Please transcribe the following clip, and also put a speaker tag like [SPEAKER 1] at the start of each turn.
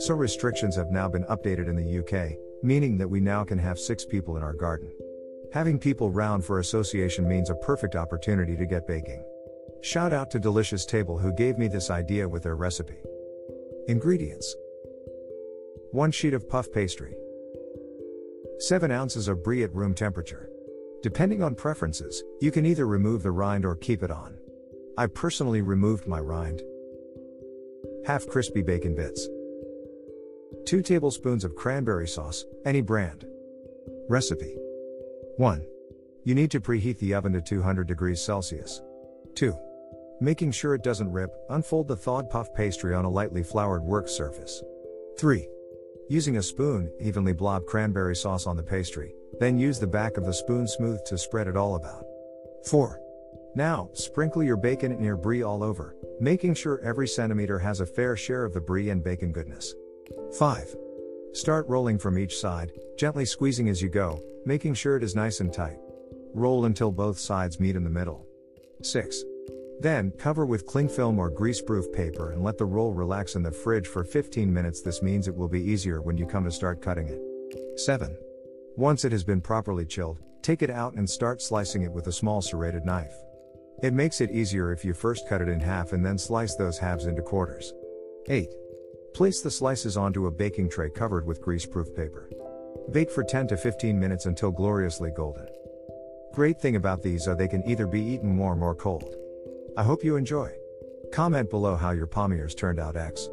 [SPEAKER 1] So restrictions have now been updated in the UK, meaning that we now can have six people in our garden. Having people round for association means a perfect opportunity to get baking. Shout out to Delicious Table who gave me this idea with their recipe. Ingredients 1 sheet of puff pastry, 7 ounces of brie at room temperature. Depending on preferences, you can either remove the rind or keep it on. I personally removed my rind. Half crispy bacon bits. 2 tablespoons of cranberry sauce, any brand. Recipe 1. You need to preheat the oven to 200 degrees Celsius. 2. Making sure it doesn't rip, unfold the thawed puff pastry on a lightly floured work surface. 3. Using a spoon, evenly blob cranberry sauce on the pastry, then use the back of the spoon smooth to spread it all about. 4. Now, sprinkle your bacon and your brie all over, making sure every centimeter has a fair share of the brie and bacon goodness. 5. Start rolling from each side, gently squeezing as you go, making sure it is nice and tight. Roll until both sides meet in the middle. 6. Then, cover with cling film or greaseproof paper and let the roll relax in the fridge for 15 minutes. This means it will be easier when you come to start cutting it. 7. Once it has been properly chilled, take it out and start slicing it with a small serrated knife. It makes it easier if you first cut it in half and then slice those halves into quarters. 8. Place the slices onto a baking tray covered with greaseproof paper. Bake for 10 to 15 minutes until gloriously golden. Great thing about these are they can either be eaten warm or cold. I hope you enjoy. Comment below how your palmiers turned out X.